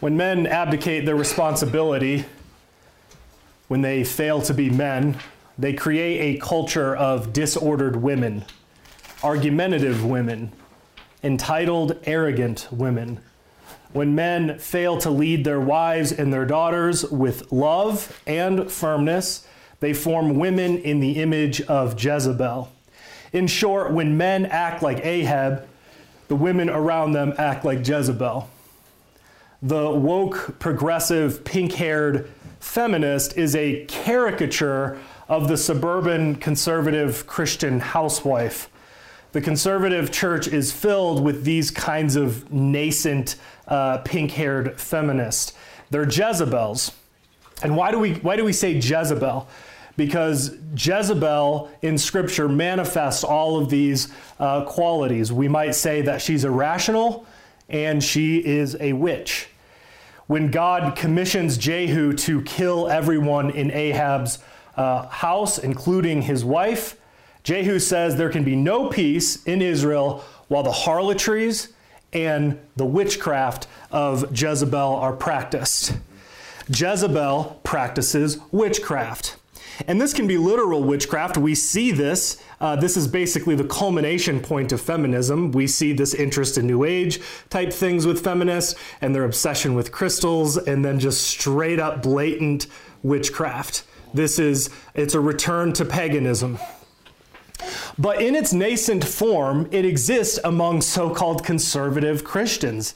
When men abdicate their responsibility, when they fail to be men, they create a culture of disordered women, argumentative women, entitled, arrogant women. When men fail to lead their wives and their daughters with love and firmness, they form women in the image of Jezebel. In short, when men act like Ahab, the women around them act like Jezebel the woke, progressive, pink haired feminist is a caricature of the suburban conservative Christian housewife. The conservative church is filled with these kinds of nascent, uh, pink haired feminists. They're Jezebels. And why do, we, why do we say Jezebel? Because Jezebel in Scripture manifests all of these uh, qualities. We might say that she's irrational and she is a witch. When God commissions Jehu to kill everyone in Ahab's uh, house, including his wife, Jehu says there can be no peace in Israel while the harlotries and the witchcraft of Jezebel are practiced. Jezebel practices witchcraft. And this can be literal witchcraft. We see this. Uh, this is basically the culmination point of feminism. We see this interest in New Age type things with feminists and their obsession with crystals, and then just straight up blatant witchcraft. This is, it's a return to paganism. But in its nascent form, it exists among so called conservative Christians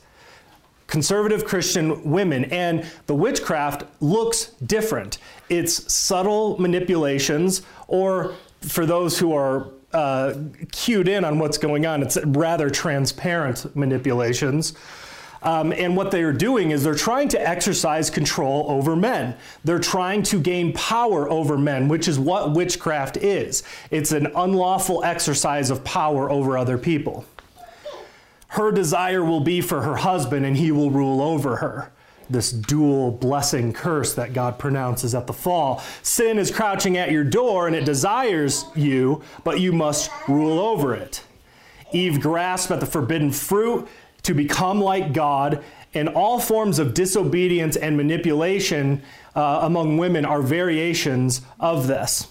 conservative Christian women, and the witchcraft looks different. It's subtle manipulations, or for those who are uh, cued in on what's going on, it's rather transparent manipulations. Um, and what they are doing is they're trying to exercise control over men. They're trying to gain power over men, which is what witchcraft is. It's an unlawful exercise of power over other people her desire will be for her husband and he will rule over her. This dual blessing curse that God pronounces at the fall. Sin is crouching at your door and it desires you, but you must rule over it. Eve grasped at the forbidden fruit to become like God, and all forms of disobedience and manipulation uh, among women are variations of this.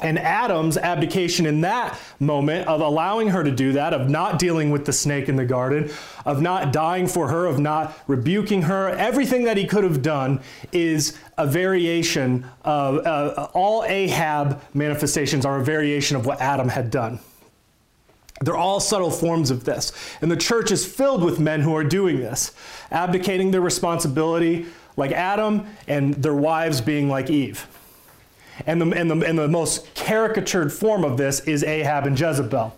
And Adam's abdication in that moment of allowing her to do that, of not dealing with the snake in the garden, of not dying for her, of not rebuking her, everything that he could have done is a variation of uh, all Ahab manifestations are a variation of what Adam had done. They're all subtle forms of this. And the church is filled with men who are doing this, abdicating their responsibility like Adam and their wives being like Eve. And the, and, the, and the most caricatured form of this is Ahab and Jezebel.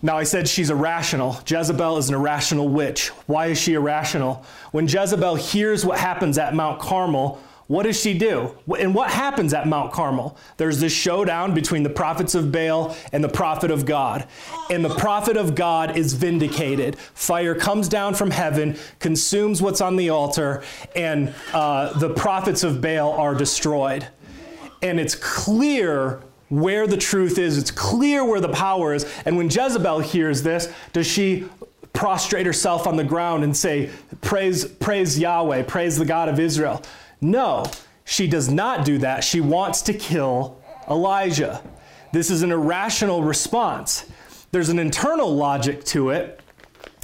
Now, I said she's irrational. Jezebel is an irrational witch. Why is she irrational? When Jezebel hears what happens at Mount Carmel, what does she do? And what happens at Mount Carmel? There's this showdown between the prophets of Baal and the prophet of God. And the prophet of God is vindicated. Fire comes down from heaven, consumes what's on the altar, and uh, the prophets of Baal are destroyed and it's clear where the truth is, it's clear where the power is. And when Jezebel hears this, does she prostrate herself on the ground and say, Praise, praise Yahweh, praise the God of Israel? No, she does not do that. She wants to kill Elijah. This is an irrational response. There's an internal logic to it,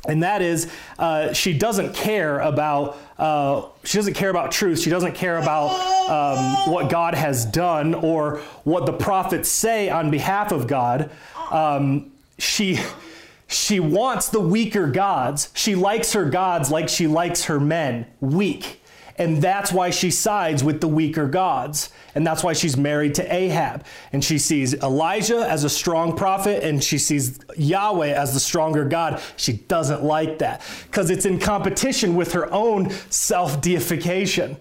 and that is uh, she doesn't care about uh, she doesn't care about truth. She doesn't care about um, what god has done or what the prophets say on behalf of god. Um, she she wants the weaker gods. She likes her gods like she likes her men. Weak and that's why she sides with the weaker gods. And that's why she's married to Ahab. And she sees Elijah as a strong prophet and she sees Yahweh as the stronger God. She doesn't like that because it's in competition with her own self deification.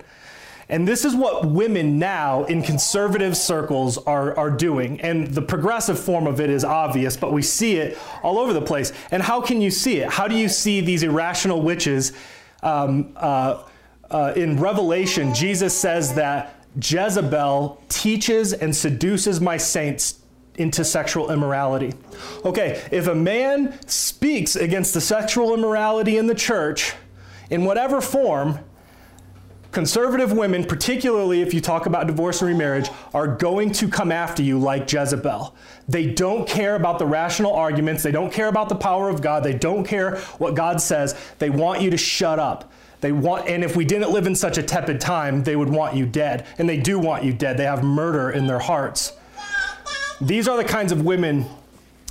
And this is what women now in conservative circles are, are doing. And the progressive form of it is obvious, but we see it all over the place. And how can you see it? How do you see these irrational witches? Um, uh, uh, in Revelation, Jesus says that Jezebel teaches and seduces my saints into sexual immorality. Okay, if a man speaks against the sexual immorality in the church, in whatever form, conservative women, particularly if you talk about divorce and remarriage, are going to come after you like Jezebel. They don't care about the rational arguments, they don't care about the power of God, they don't care what God says. They want you to shut up. They want, and if we didn't live in such a tepid time, they would want you dead. And they do want you dead. They have murder in their hearts. These are the kinds of women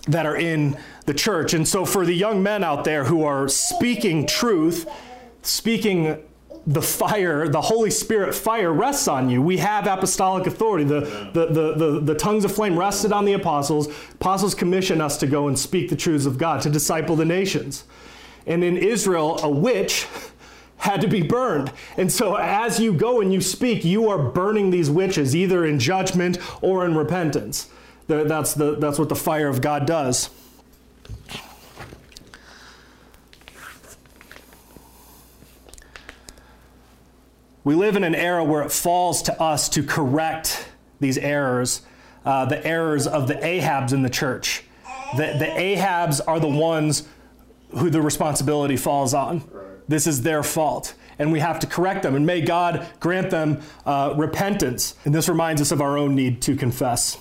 that are in the church. And so, for the young men out there who are speaking truth, speaking the fire, the Holy Spirit fire rests on you. We have apostolic authority. The, the, the, the, the tongues of flame rested on the apostles. Apostles commission us to go and speak the truths of God, to disciple the nations. And in Israel, a witch had to be burned. And so as you go and you speak, you are burning these witches, either in judgment or in repentance. That's, the, that's what the fire of God does. We live in an era where it falls to us to correct these errors, uh, the errors of the Ahabs in the church. The, the Ahabs are the ones who the responsibility falls on. This is their fault. And we have to correct them. And may God grant them uh, repentance. And this reminds us of our own need to confess.